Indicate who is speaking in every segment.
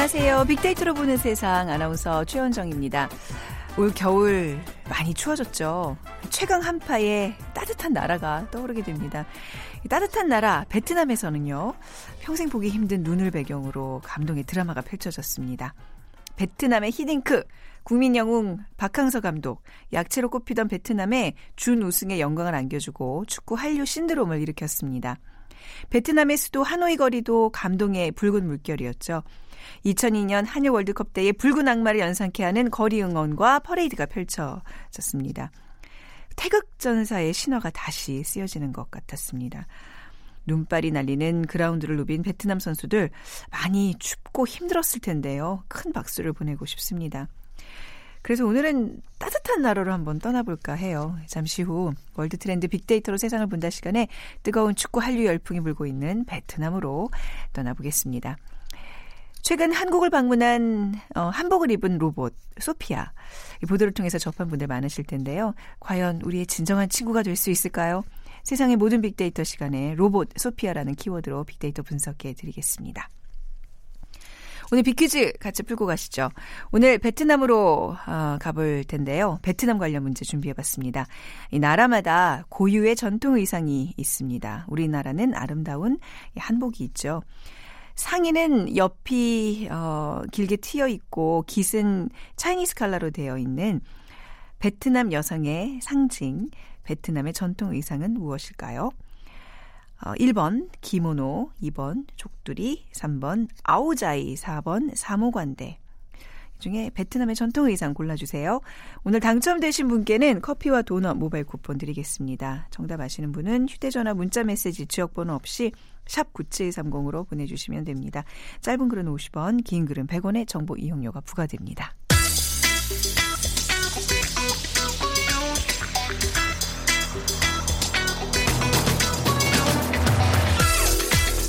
Speaker 1: 안녕하세요. 빅데이터로 보는 세상 아나운서 최원정입니다. 올 겨울 많이 추워졌죠. 최강 한파에 따뜻한 나라가 떠오르게 됩니다. 따뜻한 나라 베트남에서는요. 평생 보기 힘든 눈을 배경으로 감동의 드라마가 펼쳐졌습니다. 베트남의 히딩크, 국민 영웅 박항서 감독, 약체로 꼽히던 베트남에 준 우승의 영광을 안겨주고 축구 한류 신드롬을 일으켰습니다. 베트남의 수도 하노이 거리도 감동의 붉은 물결이었죠. 2002년 한일 월드컵 때의 붉은 악마를 연상케 하는 거리 응원과 퍼레이드가 펼쳐졌습니다. 태극전사의 신화가 다시 쓰여지는 것 같았습니다. 눈발이 날리는 그라운드를 누빈 베트남 선수들 많이 춥고 힘들었을 텐데요. 큰 박수를 보내고 싶습니다. 그래서 오늘은 따뜻한 나라로 한번 떠나볼까 해요. 잠시 후 월드 트렌드 빅데이터로 세상을 본다 시간에 뜨거운 축구 한류 열풍이 불고 있는 베트남으로 떠나보겠습니다. 최근 한국을 방문한 어, 한복을 입은 로봇 소피아 이 보도를 통해서 접한 분들 많으실 텐데요. 과연 우리의 진정한 친구가 될 수 있을까요? 세상의 모든 빅데이터 시간에 로봇 소피아라는 키워드로 빅데이터 분석해 드리겠습니다. 오늘 빅퀴즈 같이 풀고 가시죠. 오늘 베트남으로 어, 가볼 텐데요. 베트남 관련 문제 준비해봤습니다. 이 나라마다 고유의 전통 의상이 있습니다. 우리나라는 아름다운 한복이 있죠. 상의는 옆이 어, 길게 트여 있고 깃은 차이니스 칼라로 되어 있는 베트남 여성의 상징 베트남의 전통 의상은 무엇일까요? 어, 1번 기모노, 2번 족두리, 3번 아오자이, 4번 사모관대. 중에 베트남의 전통 의상 골라주세요. 오늘 당첨되신 분께는 커피와 도넛 모바일 쿠폰 드리겠습니다. 정답 아시는 분은 휴대전화 문자메시지 지역번호 없이 샵 9730으로 보내주시면 됩니다. 짧은 글은 50원, 긴 글은 100원의 정보 이용료가 부과됩니다.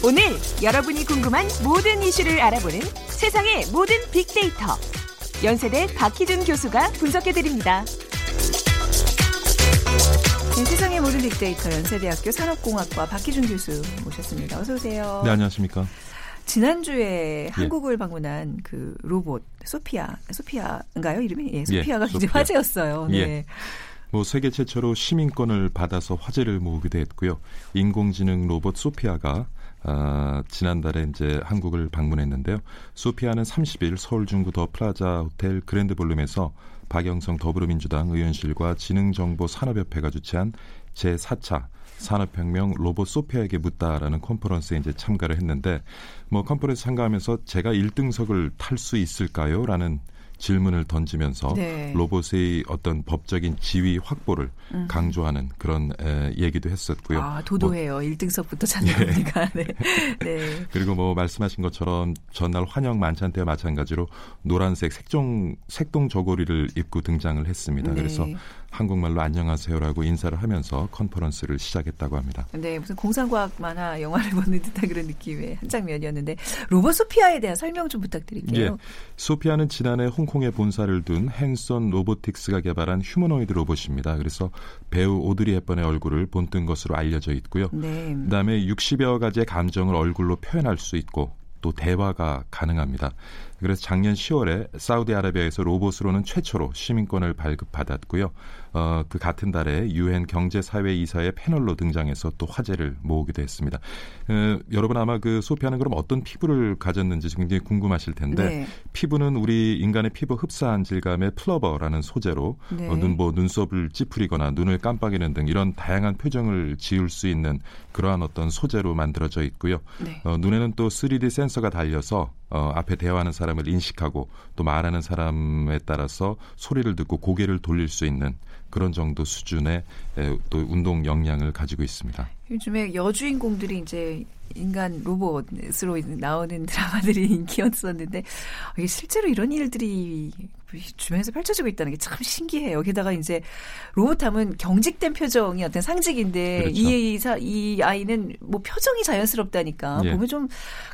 Speaker 1: 오늘 여러분이 궁금한 모든 이슈를 알아보는 세상의 모든 빅데이터. 연세대 박희준 교수가 분석해드립니다. 네, 세상의 모든 빅데이터 연세대학교 산업공학과 박희준 교수 모셨습니다. 어서 오세요.
Speaker 2: 네, 안녕하십니까.
Speaker 1: 지난주에 예. 한국을 방문한 그 로봇 소피아, 소피아인가요 이름이? 예, 소피아가 예, 굉장히 소피아. 화제였어요. 네. 예.
Speaker 2: 뭐 세계 최초로 시민권을 받아서 화제를 모으기도 했고요. 인공지능 로봇 소피아가 아, 지난달에 이제 한국을 방문했는데요. 소피아는 30일 서울 중구 더 플라자 호텔 그랜드 볼룸에서 박영선 더불어민주당 의원실과 지능정보산업협회가 주최한 제4차 산업혁명 로봇 소피아에게 묻다라는 컨퍼런스에 이제 참가를 했는데 뭐 컨퍼런스 참가하면서 제가 1등석을 탈 수 있을까요? 라는 질문을 던지면서 네. 로봇의 어떤 법적인 지위 확보를 음. 강조하는 그런 에, 얘기도 했었고요.
Speaker 1: 아, 도도해요. 뭐, 1등석부터 찾는 네. 겁니까? 네.
Speaker 2: 네. 그리고 뭐 말씀하신 것처럼 전날 환영 만찬 때와 마찬가지로 노란색 색종 색동 저고리를 입고 등장을 했습니다. 네. 그래서 한국말로 안녕하세요라고 인사를 하면서 컨퍼런스를 시작했다고 합니다.
Speaker 1: 네, 무슨 공상과학 만화 영화를 보는 듯한 그런 느낌의 한 장면이었는데 로봇 소피아에 대한 설명 좀 부탁드릴게요. 예,
Speaker 2: 소피아는 지난해 홍콩에 본사를 둔 핸슨 로보틱스가 개발한 휴머노이드 로봇입니다. 그래서 배우 오드리 헵번의 얼굴을 본뜬 것으로 알려져 있고요. 네. 그다음에 60여 가지의 감정을 얼굴로 표현할 수 있고 또 대화가 가능합니다. 그래서 작년 10월에 사우디아라비아에서 로봇으로는 최초로 시민권을 발급받았고요. 어, 그 같은 달에 유엔 경제사회 이사의 패널로 등장해서 또 화제를 모으기도 했습니다. 어, 여러분 아마 그 소피아는 그럼 어떤 피부를 가졌는지 굉장히 궁금하실 텐데 네. 피부는 우리 인간의 피부 흡사한 질감의 Frubber라는 소재로 네. 어, 눈, 뭐 눈썹을 찌푸리거나 눈을 깜빡이는 등 이런 다양한 표정을 지을 수 있는 그러한 어떤 소재로 만들어져 있고요. 네. 어, 눈에는 또 3D 센서가 달려서 어, 앞에 대화하는 사람을 인식하고 또 말하는 사람에 따라서 소리를 듣고 고개를 돌릴 수 있는 그런 정도 수준의 에, 또 운동 역량을 가지고 있습니다.
Speaker 1: 요즘에 여주인공들이 이제 인간 로봇으로 나오는 드라마들이 인기였었는데 이게 실제로 이런 일들이 주변에서 펼쳐지고 있다는 게 참 신기해요. 게다가 이제 로봇하면 경직된 표정이 어떤 상징인데 그렇죠. 이, 이 아이는 뭐 표정이 자연스럽다니까 예. 보면 좀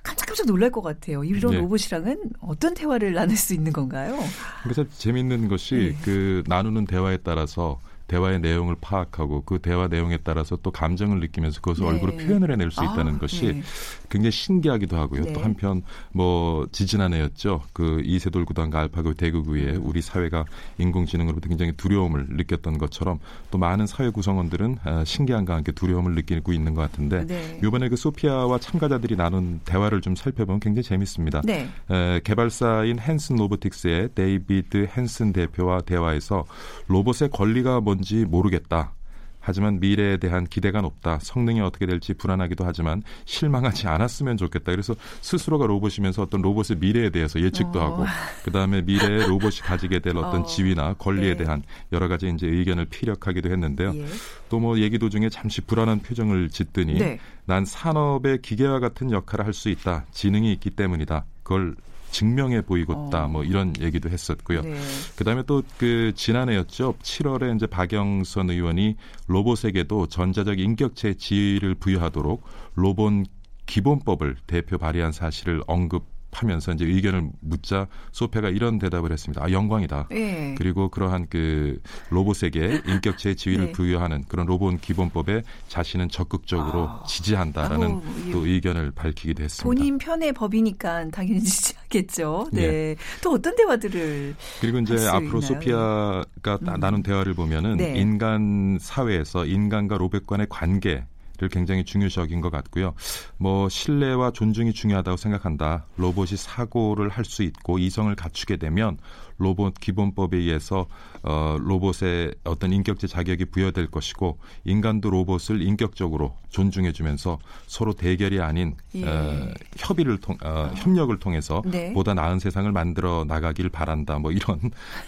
Speaker 1: 깜짝깜짝 놀랄 것 같아요. 이런 예. 로봇이랑은 어떤 대화를 나눌 수 있는 건가요?
Speaker 2: 그래서 재밌는 것이 예. 그 나누는 대화에 따라서 대화의 내용을 파악하고 그 대화 내용에 따라서 또 감정을 느끼면서 그것을 네. 얼굴로 표현을 해낼 수 있다는 아, 것이 네. 굉장히 신기하기도 하고요. 네. 또 한편 뭐 지지난해였죠. 그 이세돌 구단과 알파고 대구구에 우리 사회가 인공지능으로부터 굉장히 두려움을 느꼈던 것처럼 또 많은 사회 구성원들은 아, 신기함과 함께 두려움을 느끼고 있는 것 같은데 네. 이번에 그 소피아와 참가자들이 나눈 대화를 좀 살펴보면 굉장히 재밌습니다. 네. 에, 개발사인 헨슨 로보틱스의 데이비드 헨슨 대표와 대화에서 로봇의 권리가 뭔지 모르겠다. 하지만 미래에 대한 기대가 높다. 성능이 어떻게 될지 불안하기도 하지만 실망하지 않았으면 좋겠다. 그래서 스스로가 로봇이면서 어떤 로봇의 미래에 대해서 예측도 어. 하고 그다음에 미래에 로봇이 가지게 될 어떤 어. 지위나 권리에 네. 대한 여러 가지 이제 의견을 피력하기도 했는데요. 예. 또뭐 얘기 도중에 잠시 불안한 표정을 짓더니 네. 난 산업의 기계와 같은 역할을 할 수 있다. 지능이 있기 때문이다. 그걸 증명해 보이고있다. 어. 뭐 이런 얘기도 했었고요. 네. 그다음에 또 그 지난해였죠. 7월에 이제 박영선 의원이 로봇에게도 전자적 인격체 지위를 부여하도록 로봇 기본법을 대표 발의한 사실을 언급 하면서 이제 의견을 묻자 소페가 이런 대답을 했습니다. 아 영광이다. 네. 그리고 그러한 그 로봇에게 인격체의 지위를 네. 부여하는 그런 로봇 기본법에 자신은 적극적으로 아. 지지한다라는 아우, 또 의견을 밝히기도 했습니다.
Speaker 1: 본인 편의 법이니까 당연히 지지하겠죠. 네. 네. 또 어떤 대화들을
Speaker 2: 그리고 이제 앞으로 있나요? 소피아가 음. 나눈 대화를 보면은 네. 인간 사회에서 인간과 로봇 간의 관계 를 굉장히 중요시 여긴 것 같고요. 뭐 신뢰와 존중이 중요하다고 생각한다. 로봇이 사고를 할 수 있고 이성을 갖추게 되면 로봇 기본법에 의해서 어, 로봇의 어떤 인격체 자격이 부여될 것이고 인간도 로봇을 인격적으로 존중해주면서 서로 대결이 아닌 예. 어, 협의를 통 어, 협력을 통해서 네. 보다 나은 세상을 만들어 나가길 바란다. 뭐 이런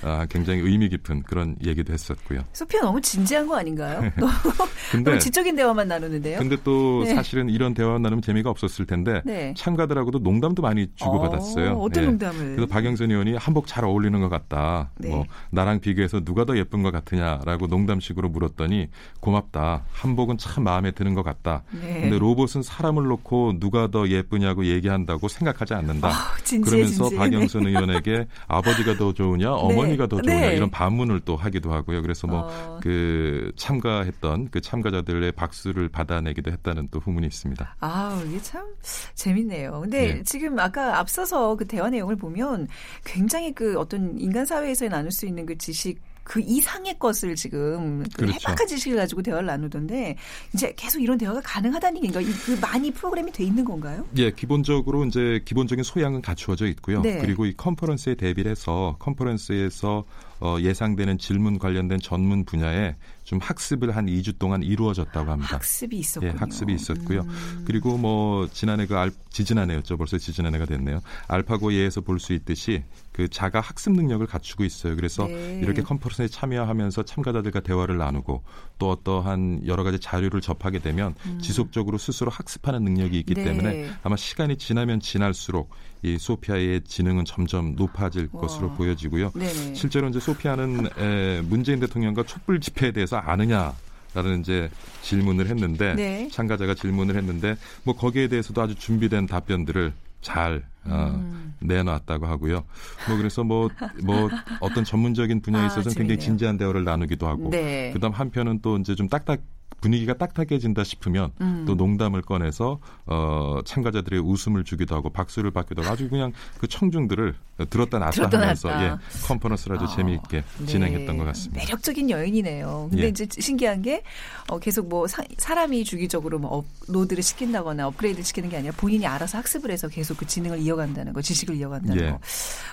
Speaker 2: 어, 굉장히 의미 깊은 그런 얘기도 했었고요.
Speaker 1: 소피아 너무 진지한 거 아닌가요? 근데, 너무 지적인 대화만 나누는데요.
Speaker 2: 근데 또 네. 사실은 이런 대화 나누면 재미가 없었을 텐데 네. 참가들하고도 농담도 많이 주고받았어요.
Speaker 1: 어, 떤 네. 농담을?
Speaker 2: 그래서 박영선 의원이 한복 잘 어울리는 것 같다. 네. 뭐 나랑 비교해서 누가 더 예쁜 것 같으냐라고 농담식으로 물었더니 고맙다. 한복은 참 마음에 드는 것 같다. 네. 근데 로봇은 사람을 놓고 누가 더 예쁘냐고 얘기한다고 생각하지 않는다. 어, 진지해, 그러면서 진지해. 박영선 의원에게 아버지가 더 좋으냐, 네. 어머니가 더 좋으냐 네. 이런 반문을 또 하기도 하고요. 그래서 뭐그 어. 참가했던 그 참가자들의 박수를 받아내기도 했다는 또 후문이 있습니다.
Speaker 1: 아, 이게 참 재밌네요. 근데 네. 지금 아까 앞서서 그 대화 내용을 보면 굉장히 그 어떤 인간 사회에서 나눌 수 있는 그 지식 그 이상의 것을 지금 그 그렇죠. 해박한 지식을 가지고 대화를 나누던데 이제 계속 이런 대화가 가능하다는 얘기인가? 그 많이 프로그램이 돼 있는 건가요?
Speaker 2: 예, 기본적으로 이제 기본적인 소양은 갖추어져 있고요. 네. 그리고 이 컨퍼런스에 대비를 해서 컨퍼런스에서 어, 예상되는 질문 관련된 전문 분야에 좀 학습을 한 2주 동안 이루어졌다고 합니다.
Speaker 1: 학습이 있었군요.
Speaker 2: 예, 학습이 있었고요. 음. 그리고 뭐 지난해 그 알, 지지난해였죠. 벌써 지지난해가 됐네요. 알파고 예에서 볼 수 있듯이 그 자가 학습 능력을 갖추고 있어요. 그래서 네. 이렇게 컨퍼런스에 참여하면서 참가자들과 대화를 나누고 또 어떠한 여러 가지 자료를 접하게 되면 음. 지속적으로 스스로 학습하는 능력이 있기 네. 때문에 아마 시간이 지나면 지날수록 이 소피아의 지능은 점점 높아질 와. 것으로 보여지고요. 네네. 실제로 이제 소피아는 에, 문재인 대통령과 촛불 집회에 대해서 아느냐 라는 이제 질문을 했는데 네. 참가자가 질문을 했는데 뭐 거기에 대해서도 아주 준비된 답변들을 잘 어, 음. 내놨다고 하고요. 뭐 그래서 뭐뭐 뭐 어떤 전문적인 분야에 아, 있어서는 아, 굉장히 진지한 대화를 나누기도 하고 네. 그다음 한편은 또 이제 좀 딱딱 분위기가 딱딱해진다 싶으면 음. 또 농담을 꺼내서 어, 참가자들의 웃음을 주기도 하고 박수를 받기도 하고 아주 그냥 그 청중들을 들었다 놨다 들었다 하면서 놨다. 예, 컨퍼런스를 아주 어, 재미있게 네. 진행했던 것 같습니다.
Speaker 1: 매력적인 여인이네요. 근데 예. 이제 신기한 게 어, 계속 뭐 사, 람이 주기적으로 뭐 업로드를 시킨다거나 업그레이드를 시키는 게 아니라 본인이 알아서 학습을 해서 계속 그 지능을 이어간다는 거, 지식을 이어간다는 예. 거.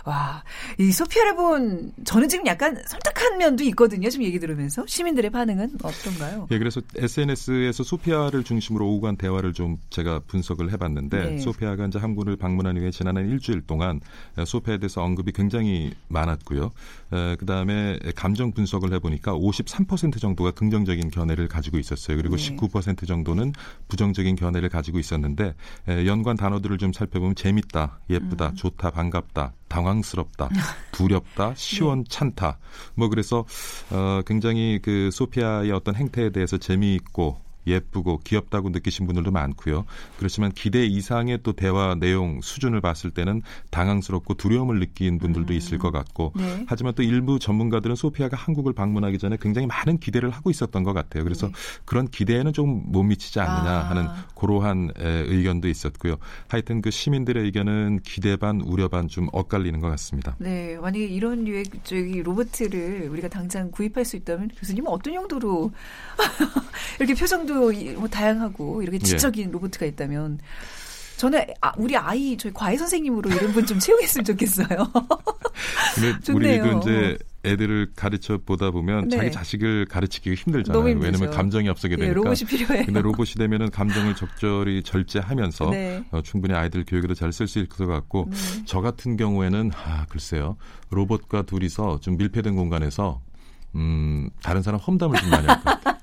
Speaker 1: 와, 이 소피아를 본 저는 지금 약간 섬뜩한 면도 있거든요. 지금 얘기 들으면서 시민들의 반응은 어떤가요?
Speaker 2: 예, 그래서 SNS에서 소피아를 중심으로 오고 간 대화를 좀 제가 분석을 해봤는데 네. 소피아가 이제 한국을 방문한 이후에 지난 한 일주일 동안 소피아에 대해서 언급이 굉장히 많았고요. 그 다음에 감정 분석을 해보니까 53% 정도가 긍정적인 견해를 가지고 있었어요. 그리고 네. 19% 정도는 부정적인 견해를 가지고 있었는데 연관 단어들을 좀 살펴보면 재밌다, 예쁘다, 음. 좋다, 반갑다, 당황스럽다, 두렵다, 시원찮다. 뭐 그래서 어 굉장히 그 소피아의 어떤 행태에 대해서 재미있고 예쁘고 귀엽다고 느끼신 분들도 많고요. 그렇지만 기대 이상의 또 대화 내용 수준을 봤을 때는 당황스럽고 두려움을 느낀 분들도 음. 있을 것 같고 네. 하지만 또 일부 전문가들은 소피아가 한국을 방문하기 전에 굉장히 많은 기대를 하고 있었던 것 같아요. 그래서 네. 그런 기대에는 좀 못 미치지 않느냐 아. 하는 그러한 의견도 있었고요. 하여튼 그 시민들의 의견은 기대 반 우려 반 좀 엇갈리는 것 같습니다.
Speaker 1: 네, 만약에 이런 류의 저기 로봇을 우리가 당장 구입할 수 있다면 교수님은 어떤 용도로 이렇게 표정도 뭐 다양하고 이렇게 예. 지적인 예. 로봇가 있다면 저는 아, 우리 아이 저희 과외 선생님으로 이런 분 좀 채용했으면 좋겠어요.
Speaker 2: 근데 우리도 이제 애들을 가르쳐 보다 보면 네. 자기 자식을 가르치기가 힘들잖아요. 왜냐하면 감정이 앞서게 예, 되니까. 네,
Speaker 1: 로봇이 필요해요.
Speaker 2: 근데 로봇이 되면은 감정을 적절히 절제하면서 네. 어, 충분히 아이들 교육에도 잘 쓸 수 있을 것 같고 네. 저 같은 경우에는 아 글쎄요 로봇과 둘이서 좀 밀폐된 공간에서 음 다른 사람 험담을 좀 많이 할 것 같아요.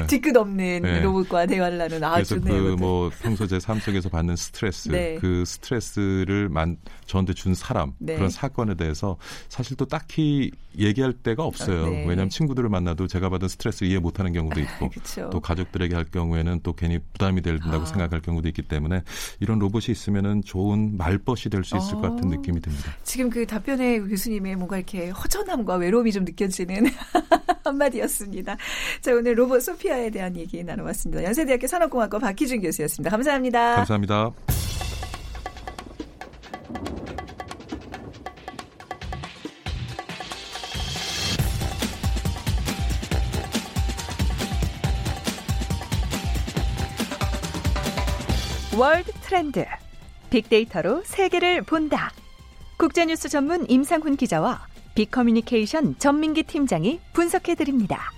Speaker 1: 네. 뒤끝 없는 네. 로봇과 대화를 나누는 아주
Speaker 2: 그래서 그뭐 평소 제 삶 속에서 받는 스트레스, 네. 그 스트레스를 만 저한테 준 사람 네. 그런 사건에 대해서 사실 또 딱히 얘기할 데가 없어요. 네. 왜냐하면 친구들을 만나도 제가 받은 스트레스 이해 못하는 경우도 있고 또 가족들에게 할 경우에는 또 괜히 부담이 된다고 아. 생각할 경우도 있기 때문에 이런 로봇이 있으면은 좋은 말벗이 될 수 있을 어. 것 같은 아. 느낌이 듭니다.
Speaker 1: 지금 그 답변에 교수님의 뭔가 이렇게 허전함과 외로움이 좀 느껴지는 한마디였습니다. 자 오늘 로봇 소피 아에 대한 얘기 나눠봤습니다. 연세대학교 산업공학과 박희준 교수였습니다. 감사합니다.
Speaker 2: 감사합니다.
Speaker 3: 월드 트렌드. 빅데이터로 세계를 본다. 국제뉴스 전문 임상훈 기자와 빅커뮤니케이션 전민기 팀장이 분석해 드립니다.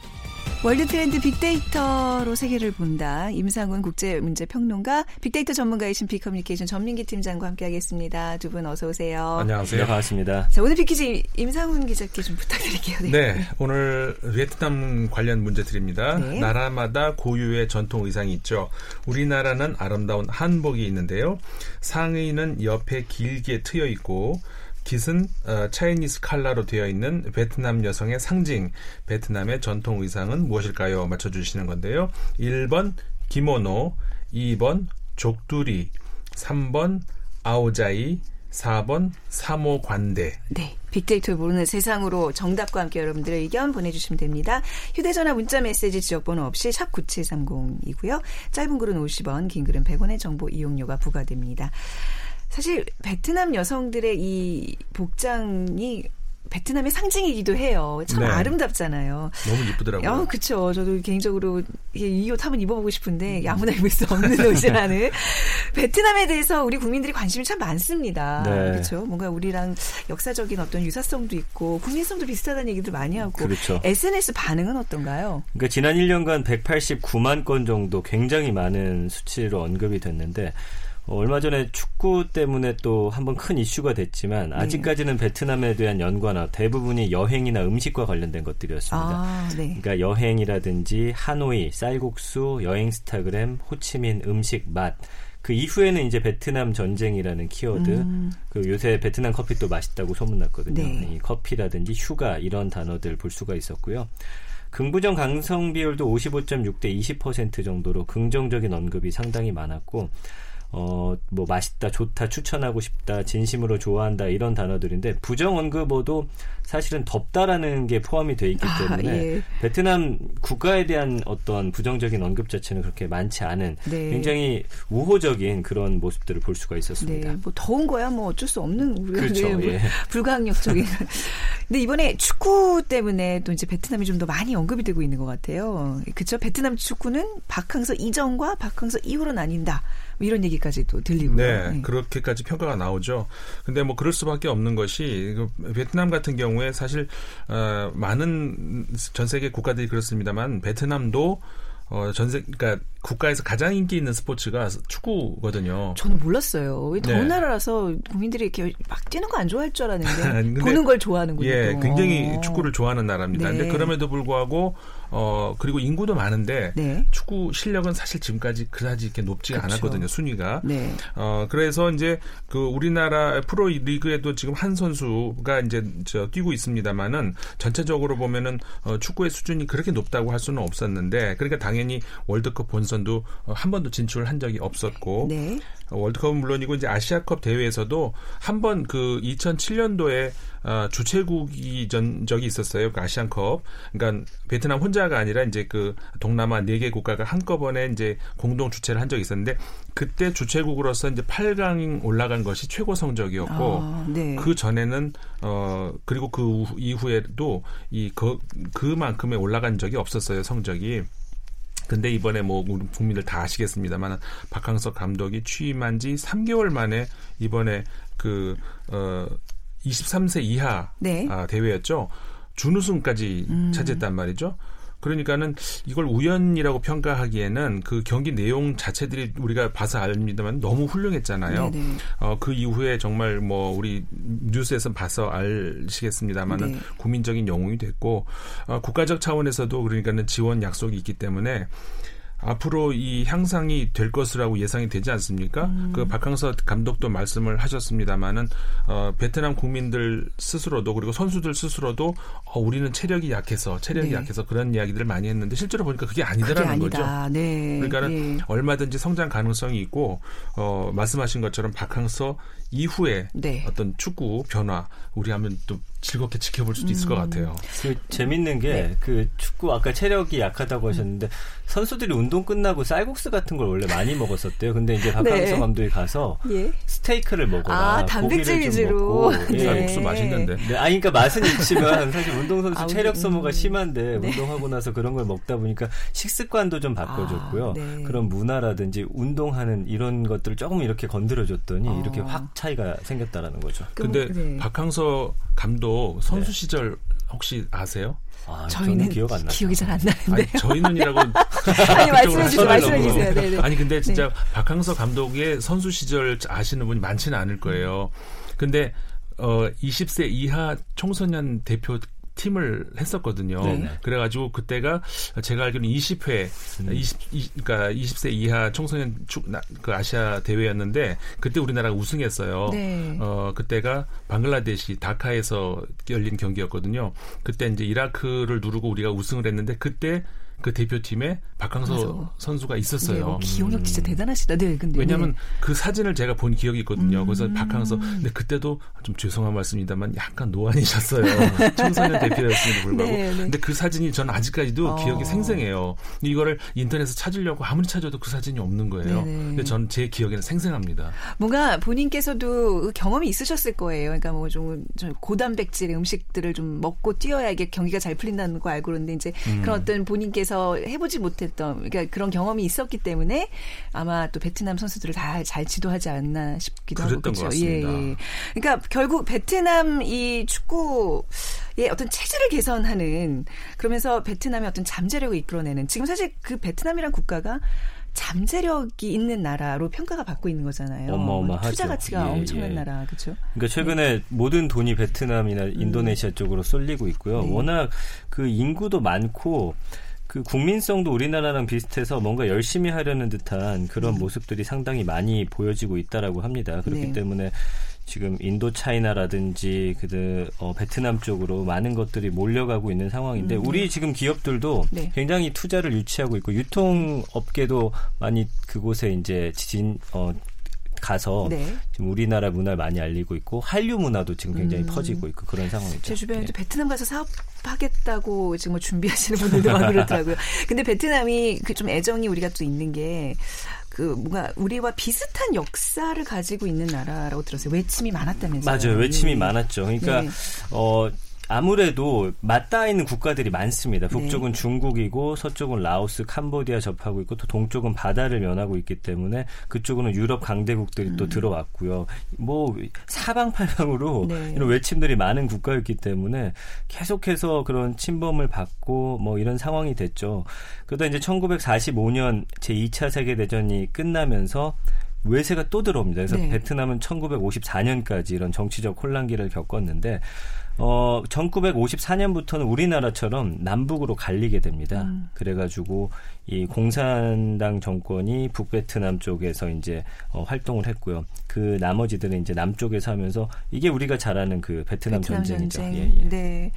Speaker 1: 월드 트렌드 빅데이터로 세계를 본다. 임상훈 국제문제평론가, 빅데이터 전문가이신 빅커뮤니케이션 전민기 팀장과 함께하겠습니다. 두 분 어서 오세요.
Speaker 4: 안녕하세요. 네,
Speaker 5: 반갑습니다.
Speaker 1: 자, 오늘 빅퀴즈 임상훈 기자께 좀 부탁드릴게요.
Speaker 4: 네. 네 오늘 베트남 관련 문제 드립니다. 네. 나라마다 고유의 전통 의상이 있죠. 우리나라는 아름다운 한복이 있는데요. 상의는 옆에 길게 트여 있고 깃은 어, 차이니스 칼라로 되어 있는 베트남 여성의 상징, 베트남의 전통 의상은 무엇일까요? 맞춰주시는 건데요. 1번 기모노, 2번 족두리, 3번 아오자이, 4번 사모관대.
Speaker 1: 네. 빅데이터 모르는 세상으로 정답과 함께 여러분들의 의견 보내주시면 됩니다. 휴대전화 문자 메시지 지역번호 없이 샵 9730이고요. 짧은 글은 50원, 긴 글은 100원의 정보 이용료가 부과됩니다. 사실 베트남 여성들의 이 복장이 베트남의 상징이기도 해요. 참 네. 아름답잖아요.
Speaker 4: 너무 이쁘더라고요.
Speaker 1: 어, 그쵸. 저도 개인적으로 이 옷 한번 입어보고 싶은데 음. 아무나 입을 수 없는 옷이라는 베트남에 대해서 우리 국민들이 관심이 참 많습니다. 네. 그렇죠. 뭔가 우리랑 역사적인 어떤 유사성도 있고 국민성도 비슷하다는 얘기들 많이 하고 그렇죠. SNS 반응은 어떤가요?
Speaker 5: 그러니까 지난 1년간 189만 건 정도 굉장히 많은 수치로 언급이 됐는데 어, 얼마 전에 축구 때문에 또 한번 큰 이슈가 됐지만 네. 아직까지는 베트남에 대한 연관어 대부분이 여행이나 음식과 관련된 것들이었습니다. 아, 네. 그러니까 여행이라든지 하노이, 쌀국수, 여행 스타그램, 호치민 음식 맛. 그 이후에는 이제 베트남 전쟁이라는 키워드, 음. 그 요새 베트남 커피 도 맛있다고 소문났거든요. 네. 이 커피라든지 휴가 이런 단어들 볼 수가 있었고요. 긍부정 강성 비율도 55.6 대 20% 정도로 긍정적인 언급이 상당히 많았고 어, 뭐 맛있다, 좋다, 추천하고 싶다, 진심으로 좋아한다 이런 단어들인데 부정 언급어도 사실은 덥다라는 게 포함이 돼 있기 아, 때문에 아, 예. 베트남 국가에 대한 어떤 부정적인 언급 자체는 그렇게 많지 않은 네. 굉장히 우호적인 그런 모습들을 볼 수가 있었습니다.
Speaker 1: 네, 뭐 더운 거야 뭐 어쩔 수 없는
Speaker 5: 우리가 그렇죠, 네, 뭐 예.
Speaker 1: 불가항력적인. 근데 이번에 축구 때문에 또 이제 베트남이 좀 더 많이 언급이 되고 있는 것 같아요. 그렇죠? 베트남 축구는 박항서 이전과 박항서 이후로 나뉜다. 뭐 이런 얘기까지도 들리고요.
Speaker 4: 네, 네, 그렇게까지 평가가 나오죠. 근데 뭐 그럴 수밖에 없는 것이 그 베트남 같은 경우에 사실 어, 많은 전 세계 국가들이 그렇습니다만 베트남도 어, 전세, 그러니까 국가에서 가장 인기 있는 스포츠가 축구거든요.
Speaker 1: 저는 몰랐어요. 더운 네. 나라라서 국민들이 이렇게 막 뛰는 거 안 좋아할 줄 알았는데 보는 걸 좋아하는군요.
Speaker 4: 예, 굉장히 축구를 좋아하는 나라입니다. 네. 근데 그럼에도 불구하고 어 그리고 인구도 많은데 네. 축구 실력은 사실 지금까지 그다지 이렇게 높지 그렇죠. 않았거든요 순위가. 네. 어 그래서 이제 그 우리나라 프로 리그에도 지금 한 선수가 이제 저 뛰고 있습니다만은 전체적으로 보면은 어, 축구의 수준이 그렇게 높다고 할 수는 없었는데 그러니까 당연히 월드컵 본선도 어, 한 번도 진출한 적이 없었고 네. 월드컵은 물론이고 이제 아시아컵 대회에서도 한 번 그 2007년도에 어, 주최국이 전 적이 있었어요. 그 아시안컵. 그러니까 베트남 혼자가 아니라 이제 그 동남아 네 개 국가가 한꺼번에 이제 공동 주최를 한 적이 있었는데 그때 주최국으로서 이제 8강 올라간 것이 최고 성적이었고 아, 네. 그 전에는 어 그리고 그 이후에도 이 그, 그만큼의 올라간 적이 없었어요 성적이. 근데 이번에 뭐 우리 국민들 다 아시겠습니다만 박항석 감독이 취임한 지 3개월 만에 이번에 그 어 23세 이하 네. 아, 대회였죠. 준우승까지 음. 차지했단 말이죠. 그러니까는 이걸 우연이라고 평가하기에는 그 경기 내용 자체들이 우리가 봐서 압니다만 너무 훌륭했잖아요. 어, 그 이후에 정말 뭐 우리 뉴스에서 봐서 아시겠습니다만은 네. 국민적인 영웅이 됐고 어, 국가적 차원에서도 그러니까는 지원 약속이 있기 때문에 앞으로 이 향상이 될 것이라고 예상이 되지 않습니까? 음. 그 박항서 감독도 말씀을 하셨습니다마는 어, 베트남 국민들 스스로도 그리고 선수들 스스로도 어, 우리는 체력이 약해서 체력이 네. 약해서 그런 이야기들을 많이 했는데 실제로 보니까 그게 아니더라는 그게 거죠. 네. 그러니까는 네. 얼마든지 성장 가능성이 있고 어, 말씀하신 것처럼 박항서 이후에 네. 어떤 축구 변화 우리 하면 또 즐겁게 지켜볼 수도 있을 것 음. 같아요.
Speaker 5: 그 재밌는 게그 네. 그 축구 아까 체력이 약하다고 하셨는데 선수들이 운동 끝나고 쌀국수 같은 걸 원래 많이 먹었었대요. 근데 이제 박항서 네. 감독이 가서 예. 스테이크를 먹거나 아, 단백질 위주로
Speaker 4: 예. 쌀국수 맛있는데.
Speaker 5: 네, 아 그러니까 맛은 있지만 사실 운동 선수 아, 체력 소모가 음. 심한데 네. 운동하고 나서 그런 걸 먹다 보니까 식습관도 좀 바꿔줬고요. 아, 네. 그런 문화라든지 운동하는 이런 것들을 조금 이렇게 건드려줬더니 아. 이렇게 확 차이가 생겼다라는 거죠.
Speaker 4: 근데 네. 박항서 감독 선수 네. 시절 혹시 아세요?
Speaker 1: 아, 저희는 기억 안 기억이 잘 안 나는데요.
Speaker 4: 아니, 저희는이라고
Speaker 1: 아니 말씀해 주세요. 말씀해 주세요. 네네.
Speaker 4: 아니 근데 진짜 네. 박항서 감독의 선수 시절 아시는 분이 많지는 않을 거예요. 근데 어 20세 이하 청소년 대표 팀을 했었거든요. 네네. 그래가지고 그때가 제가 알기로는 20회, 음. 20, 그러니까 20세 이하 청소년 축, 그 아시아 대회였는데 그때 우리나라가 우승했어요. 네. 어 그때가 방글라데시 다카에서 열린 경기였거든요. 그때 이제 이라크를 누르고 우리가 우승을 했는데 그때 그 대표팀에 박항서 맞아. 선수가 있었어요. 네, 어,
Speaker 1: 기억력 진짜 대단하시다. 네, 근데
Speaker 4: 왜냐하면 네. 그 사진을 제가 본 기억이 있거든요. 음. 그래서 박항서 근데 그때도 좀 죄송한 말씀입니다만 약간 노안이셨어요. 청소년 대표였음에도 불구하고. 네, 네. 근데 그 사진이 저는 아직까지도 어. 기억이 생생해요. 이거를 인터넷에서 찾으려고 아무리 찾아도 그 사진이 없는 거예요. 네, 네. 근데 전 제 기억에는 생생합니다.
Speaker 1: 뭔가 본인께서도 그 경험이 있으셨을 거예요. 그러니까 뭐 좀 고단백질 음식들을 좀 먹고 뛰어야 이게 경기가 잘 풀린다는 거 알고 그러는데 이제 음. 그런 어떤 본인께서 대해서 해보지 못했던 그러니까 그런 경험이 있었기 때문에 아마 또 베트남 선수들을 다 잘 지도하지 않나 싶기도 하고
Speaker 4: 그렇죠. 예, 예.
Speaker 1: 그러니까 결국 베트남 이 축구의 어떤 체질을 개선하는 그러면서 베트남의 어떤 잠재력을 이끌어내는 지금 사실 그 베트남이란 국가가 잠재력이 있는 나라로 평가가 받고 있는 거잖아요.
Speaker 5: 어마어마하죠.
Speaker 1: 투자 가치가 예, 엄청난 예. 나라, 그렇죠?
Speaker 5: 그러니까 최근에 네. 모든 돈이 베트남이나 인도네시아 음. 쪽으로 쏠리고 있고요. 네. 워낙 그 인구도 많고 그 국민성도 우리나라랑 비슷해서 뭔가 열심히 하려는 듯한 그런 음. 모습들이 상당히 많이 보여지고 있다라고 합니다. 그렇기 네. 때문에 지금 인도 차이나라든지 그 어, 베트남 쪽으로 많은 것들이 몰려가고 있는 상황인데 음. 우리 지금 기업들도 네. 굉장히 투자를 유치하고 있고 유통업계도 많이 그곳에 이제 진 어, 가서 네. 지금 우리나라 문화를 많이 알리고 있고 한류 문화도 지금 굉장히 음. 퍼지고 있고 그런 상황이죠.
Speaker 1: 제 주변에도 네. 베트남 가서 사업하겠다고 지금 뭐 준비하시는 분들도 많고 그렇더라고요. 근데 베트남이 그 좀 애정이 우리가 또 있는 게그 뭔가 우리와 비슷한 역사를 가지고 있는 나라라고 들었어요. 외침이 많았다면서요.
Speaker 5: 맞아요. 외침이 네. 많았죠. 그러니까 네. 어 아무래도 맞닿아 있는 국가들이 많습니다. 북쪽은 네. 중국이고 서쪽은 라오스, 캄보디아 접하고 있고 또 동쪽은 바다를 면하고 있기 때문에 그쪽은 유럽 강대국들이 음. 또 들어왔고요. 뭐 사방팔방으로 네. 이런 외침들이 많은 국가였기 때문에 계속해서 그런 침범을 받고 뭐 이런 상황이 됐죠. 그러다 이제 1945년 제2차 세계 대전이 끝나면서 외세가 또 들어옵니다. 그래서 네. 베트남은 1954년까지 이런 정치적 혼란기를 겪었는데 어, 1954년부터는 우리나라처럼 남북으로 갈리게 됩니다. 음. 그래가지고 이 공산당 정권이 북베트남 쪽에서 이제 어, 활동을 했고요. 그 나머지들은 이제 남쪽에서 하면서 이게 우리가 잘 아는 그 베트남, 베트남 전쟁이죠. 전쟁. 예, 예.
Speaker 1: 네.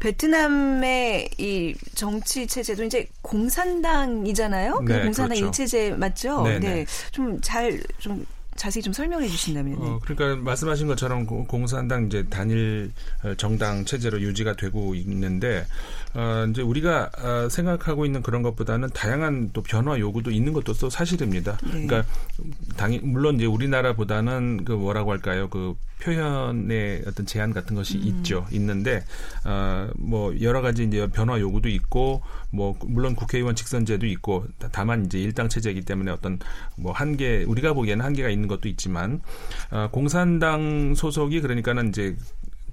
Speaker 1: 베트남의 이 정치 체제도 이제 공산당이잖아요. 그 네, 공산당 그렇죠. 일체제 맞죠? 네, 네. 네. 좀 잘좀 좀 자세히 좀 설명해 주신다면.
Speaker 4: 어, 그러니까 말씀하신 것처럼 공산당 이제 단일 어, 정당 체제로 유지가 되고 있는데 어, 이제 우리가 어, 생각하고 있는 그런 것보다는 다양한 또 변화 요구도 있는 것도 또 사실입니다. 네. 그러니까 당연 물론 이제 우리나라보다는 그 뭐라고 할까요? 그 표현의 어떤 제한 같은 것이 음. 있죠. 있는데 어 뭐 여러 가지 이제 변화 요구도 있고 뭐 물론 국회의원 직선제도 있고 다만 이제 일당 체제이기 때문에 어떤 뭐 한계 우리가 보기에는 한계가 있는 것도 있지만 어 공산당 소속이 그러니까는 이제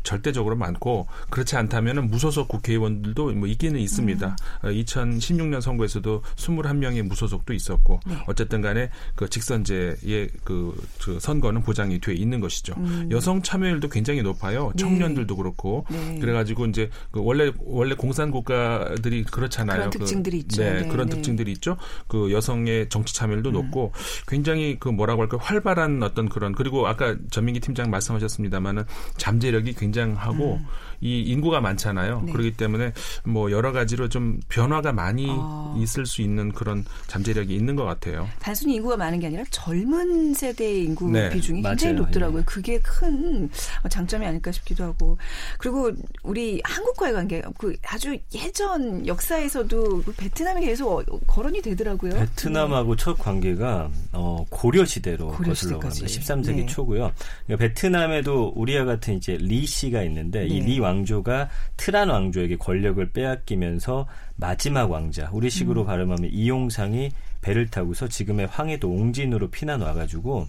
Speaker 4: 절대적으로 많고 그렇지 않다면은 무소속 국회의원들도 뭐 있기는 있습니다. 음. 2016년 어, 선거에서도 21명의 무소속도 있었고 네. 어쨌든 간에 그 직선제의 그, 그 선거는 보장이 돼 있는 것이죠. 음. 여성 참여율도 굉장히 높아요. 네. 청년들도 그렇고 네. 그래가지고 이제 그 원래 원래 공산 국가들이 그렇잖아요.
Speaker 1: 그런 그 특징들이 있죠.
Speaker 4: 네, 네 그런 네. 특징들이 있죠. 그 여성의 정치 참여율도 음. 높고 굉장히 그 뭐라고 할까 활발한 어떤 그런 그리고 아까 전민기 팀장 말씀하셨습니다마는 잠재력이 굉장히 굉장하고 음. 이 인구가 많잖아요. 네. 그렇기 때문에 뭐 여러 가지로 좀 변화가 많이 어. 있을 수 있는 그런 잠재력이 있는 것 같아요.
Speaker 1: 단순히 인구가 많은 게 아니라 젊은 세대의 인구 네. 비중이 굉장히 맞아요. 높더라고요. 예. 그게 큰 장점이 아닐까 싶기도 하고 그리고 우리 한국과의 관계 그 아주 예전 역사에서도 그 베트남이 계속 거론이 되더라고요.
Speaker 5: 베트남하고 네. 첫 관계가 어, 고려 시대로 거슬러 갑니다. 13세기 네. 초고요. 그러니까 베트남에도 우리와 같은 이제 리 씨가 있는데 이리 네. 왕조가 트란 왕조에게 권력을 빼앗기면서 마지막 왕자 우리식으로 음. 발음하면 이용상이 배를 타고서 지금의 황해도 옹진으로 피난 와가지고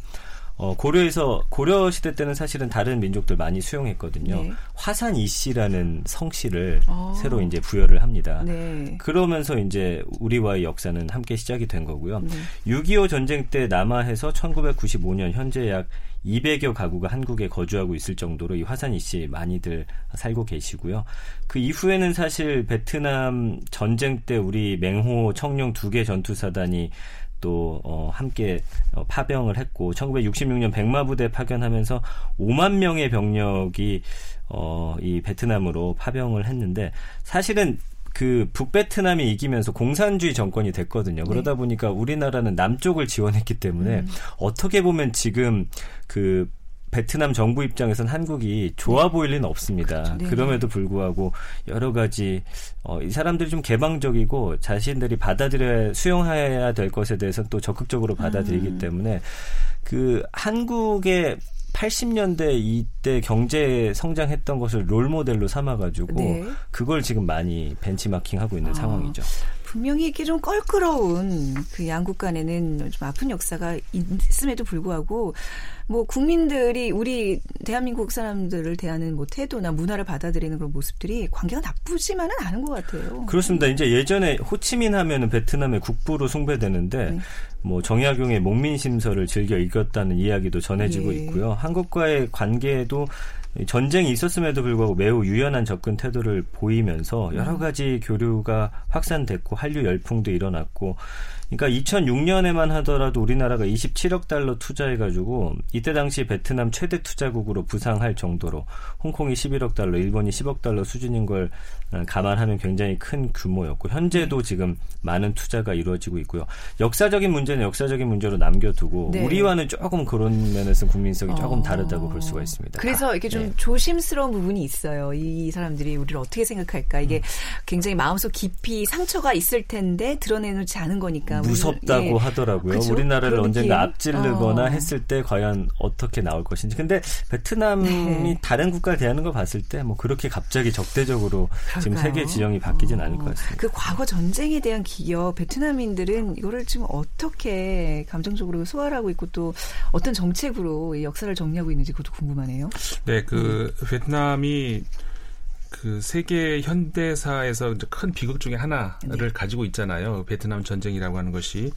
Speaker 5: 어, 고려에서 고려 시대 때는 사실은 다른 민족들 많이 수용했거든요. 네. 화산 이씨라는 성씨를 아. 새로 이제 부여를 합니다. 네. 그러면서 이제 우리와의 역사는 함께 시작이 된 거고요. 네. 6.25 전쟁 때 남하해서 1995년 현재 약 200여 가구가 한국에 거주하고 있을 정도로 이 화산 이씨 많이들 살고 계시고요. 그 이후에는 사실 베트남 전쟁 때 우리 맹호 청룡 두 개 전투사단이 또 어, 함께 어, 파병을 했고 1966년 백마 부대 파견하면서 5만 명의 병력이 어, 이 베트남으로 파병을 했는데 사실은 그 북베트남이 이기면서 공산주의 정권이 됐거든요. 그러다 네. 보니까 우리나라는 남쪽을 지원했기 때문에 음. 어떻게 보면 지금 그 베트남 정부 입장에선 한국이 좋아 네. 보일 리는 없습니다. 그렇죠. 네. 그럼에도 불구하고 여러 가지 어, 이 사람들이 좀 개방적이고 자신들이 받아들여 수용해야 될 것에 대해서 또 적극적으로 받아들이기 음. 때문에 그 한국의 80년대 이때 경제 성장했던 것을 롤 모델로 삼아가지고 네. 그걸 지금 많이 벤치마킹하고 있는 아, 상황이죠.
Speaker 1: 분명히 이렇게 좀 껄끄러운 그 양국 간에는 좀 아픈 역사가 있음에도 불구하고 뭐 국민들이 우리 대한민국 사람들을 대하는 뭐 태도나 문화를 받아들이는 그런 모습들이 관계가 나쁘지만은 않은 것 같아요.
Speaker 5: 그렇습니다. 이제 예전에 호치민 하면은 베트남의 국부로 숭배되는데 네. 뭐 정약용의 목민 심서를 즐겨 읽었다는 이야기도 전해지고 네. 있고요. 한국과의 관계에도 전쟁이 있었음에도 불구하고 매우 유연한 접근 태도를 보이면서 여러 음. 가지 교류가 확산됐고 한류 열풍도 일어났고 그러니까 2006년에만 하더라도 우리나라가 27억 달러 투자해가지고 이때 당시 베트남 최대 투자국으로 부상할 정도로 홍콩이 11억 달러, 일본이 10억 달러 수준인 걸 어, 감안하면 굉장히 큰 규모였고 현재도 네. 지금 많은 투자가 이루어지고 있고요. 역사적인 문제는 역사적인 문제로 남겨두고 네. 우리와는 조금 그런 면에서 국민성이 조금 어... 다르다고 볼 수가 있습니다.
Speaker 1: 그래서 이렇게 좀 네. 조심스러운 부분이 있어요. 이 사람들이 우리를 어떻게 생각할까 이게 음. 굉장히 마음속 깊이 상처가 있을 텐데 드러내놓지 않은 거니까
Speaker 5: 무섭다고 예. 하더라고요. 그쵸? 우리나라를 언젠가 앞질르거나 어. 했을 때 과연 어떻게 나올 것인지. 근데 베트남이 네. 다른 국가를 대하는 걸 봤을 때 뭐 그렇게 갑자기 적대적으로 그럴까요? 지금 세계 지형이 바뀌진 어. 않을 것 같습니다.
Speaker 1: 그 과거 전쟁에 대한 기억 베트남인들은 이거를 지금 어떻게 감정적으로 소화를 하고 있고 또 어떤 정책으로 역사를 정리하고 있는지 그것도 궁금하네요.
Speaker 4: 네, 그 베트남이 그 세계 현대사에서 이제 큰 비극 중에 하나를 네. 가지고 있잖아요. 베트남 전쟁이라고 하는 것이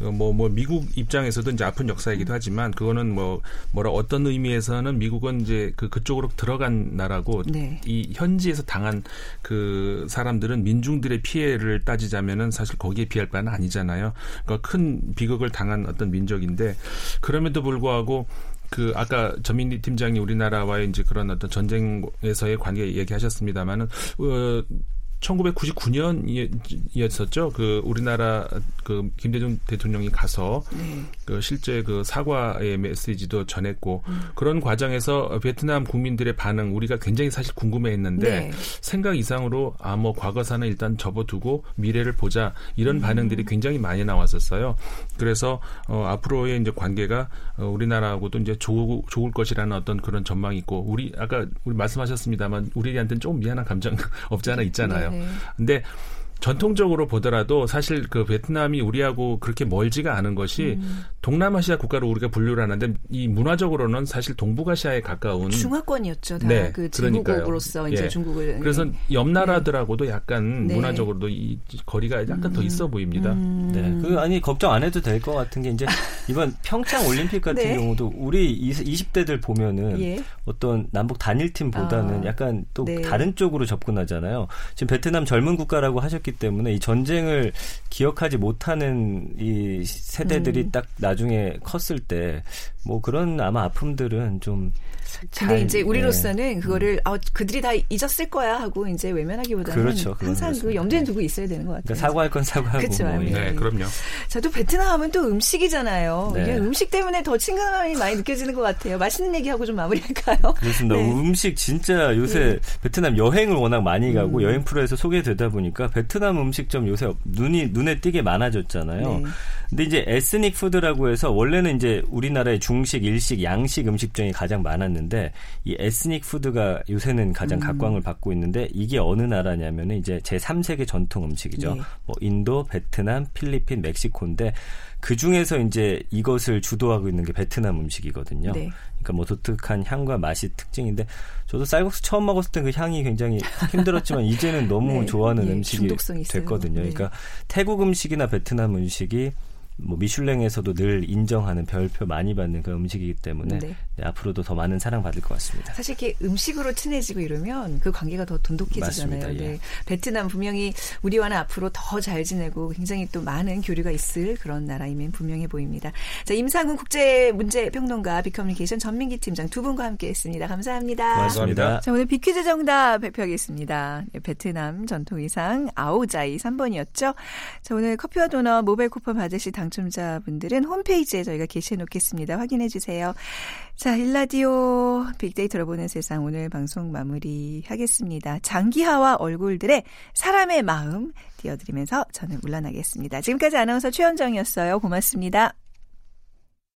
Speaker 4: 뭐뭐 뭐 미국 입장에서도 이제 아픈 역사이기도 하지만 그거는 뭐 뭐라 어떤 의미에서는 미국은 이제 그 그쪽으로 들어간 나라고 네. 이 현지에서 당한 그 사람들은 민중들의 피해를 따지자면은 사실 거기에 비할 바는 아니잖아요. 그러니까 큰 비극을 당한 어떤 민족인데 그럼에도 불구하고 그 아까 전민리 팀장이 우리나라와의 이제 그런 어떤 전쟁에서의 관계 얘기하셨습니다만은 어 1999년이었었죠. 그 우리나라 그 김대중 대통령이 가서 네. 그 실제 그 사과의 메시지도 전했고 음. 그런 과정에서 베트남 국민들의 반응 우리가 굉장히 사실 궁금해했는데 네. 생각 이상으로 아 뭐 과거사는 일단 접어두고 미래를 보자 이런 음. 반응들이 굉장히 많이 나왔었어요. 그래서 어 앞으로의 이제 관계가 어 우리나라하고도 이제 좋을, 좋을 것이라는 어떤 그런 전망이 있고 우리 아까 우리 말씀하셨습니다만 우리한테는 조금 미안한 감정 없지 않아 있잖아요. 네. 근데 전통적으로 보더라도 사실 그 베트남이 우리하고 그렇게 멀지가 않은 것이 음. 동남아시아 국가로 우리가 분류를 하는데 이 문화적으로는 사실 동북아시아에 가까운
Speaker 1: 중화권이었죠. 다. 네, 그 중국으로서 이제 예. 중국을
Speaker 4: 그래서 네. 옆 나라들하고도 약간 네. 문화적으로도 이 거리가 약간 음. 더 있어 보입니다. 음.
Speaker 5: 네, 그 아니 걱정 안 해도 될 것 같은 게 이제 이번 평창 올림픽 같은 네. 경우도 우리 20 대들 보면은 예. 어떤 남북 단일팀보다는 아. 약간 또 네. 다른 쪽으로 접근하잖아요. 지금 베트남 젊은 국가라고 하셨기 그렇기 때문에 이 전쟁을 기억하지 못하는 이 세대들이 음. 딱 나중에 컸을 때 뭐 그런 아마 아픔들은 좀
Speaker 1: 근데 이제 예. 우리로서는 네. 그거를 아, 그들이 다 잊었을 거야 하고 이제 외면하기보다는 그렇죠, 항상 그 염두에 두고 있어야 되는 것 같아요.
Speaker 5: 그러니까 사과할 건 사과하고.
Speaker 1: 그렇죠. 뭐,
Speaker 4: 예. 네, 그럼요.
Speaker 1: 저도 베트남 하면 또 음식이잖아요. 네. 음식 때문에 더 친근함이 많이 느껴지는 것 같아요. 맛있는 얘기하고 좀 마무리할까요?
Speaker 5: 그렇습니다. 네. 음식 진짜 요새 네. 베트남 여행을 워낙 많이 가고 음. 여행 프로에서 소개되다 보니까 베트남 음식점 요새 눈이 눈에 띄게 많아졌잖아요. 네. 근데 이제 에스닉 푸드라고 해서 원래는 이제 우리나라의 중식, 일식, 양식 음식점이 가장 많았는데 이 에스닉 푸드가 요새는 가장 음. 각광을 받고 있는데 이게 어느 나라냐면은 이제 제 3세계 전통 음식이죠. 네. 뭐 인도, 베트남, 필리핀, 멕시코인데 그 중에서 이제 이것을 주도하고 있는 게 베트남 음식이거든요. 네. 그러니까 뭐 독특한 향과 맛이 특징인데 저도 쌀국수 처음 먹었을 때 그 향이 굉장히 힘들었지만 이제는 너무 네. 좋아하는 네. 음식이 됐거든요. 네. 그러니까 태국 음식이나 베트남 음식이 뭐 미슐랭에서도 늘 인정하는 별표 많이 받는 그런 음식이기 때문에 네. 네, 앞으로도 더 많은 사랑 받을 것 같습니다.
Speaker 1: 사실 이렇게 음식으로 친해지고 이러면 그 관계가 더 돈독해지잖아요. 예. 네. 베트남 분명히 우리와는 앞으로 더 잘 지내고 굉장히 또 많은 교류가 있을 그런 나라임은 분명해 보입니다. 자 임상훈 국제 문제 평론가 비커뮤니케이션 전민기 팀장 두 분과 함께했습니다. 감사합니다.
Speaker 5: 고맙습니다.
Speaker 1: 자 오늘 비퀴즈 정답 발표하겠습니다. 베트남 전통의상 아오자이 3번이었죠. 자 오늘 커피와 도넛 모바일 쿠폰 받으실 당첨자분들은 홈페이지에 저희가 게시해 놓겠습니다. 확인해 주세요. 자, 일라디오 빅데이터로 보는 세상 오늘 방송 마무리 하겠습니다. 장기하와 얼굴들의 사람의 마음 띄워드리면서 저는 물러나겠습니다. 지금까지 아나운서 최현정이었어요. 고맙습니다.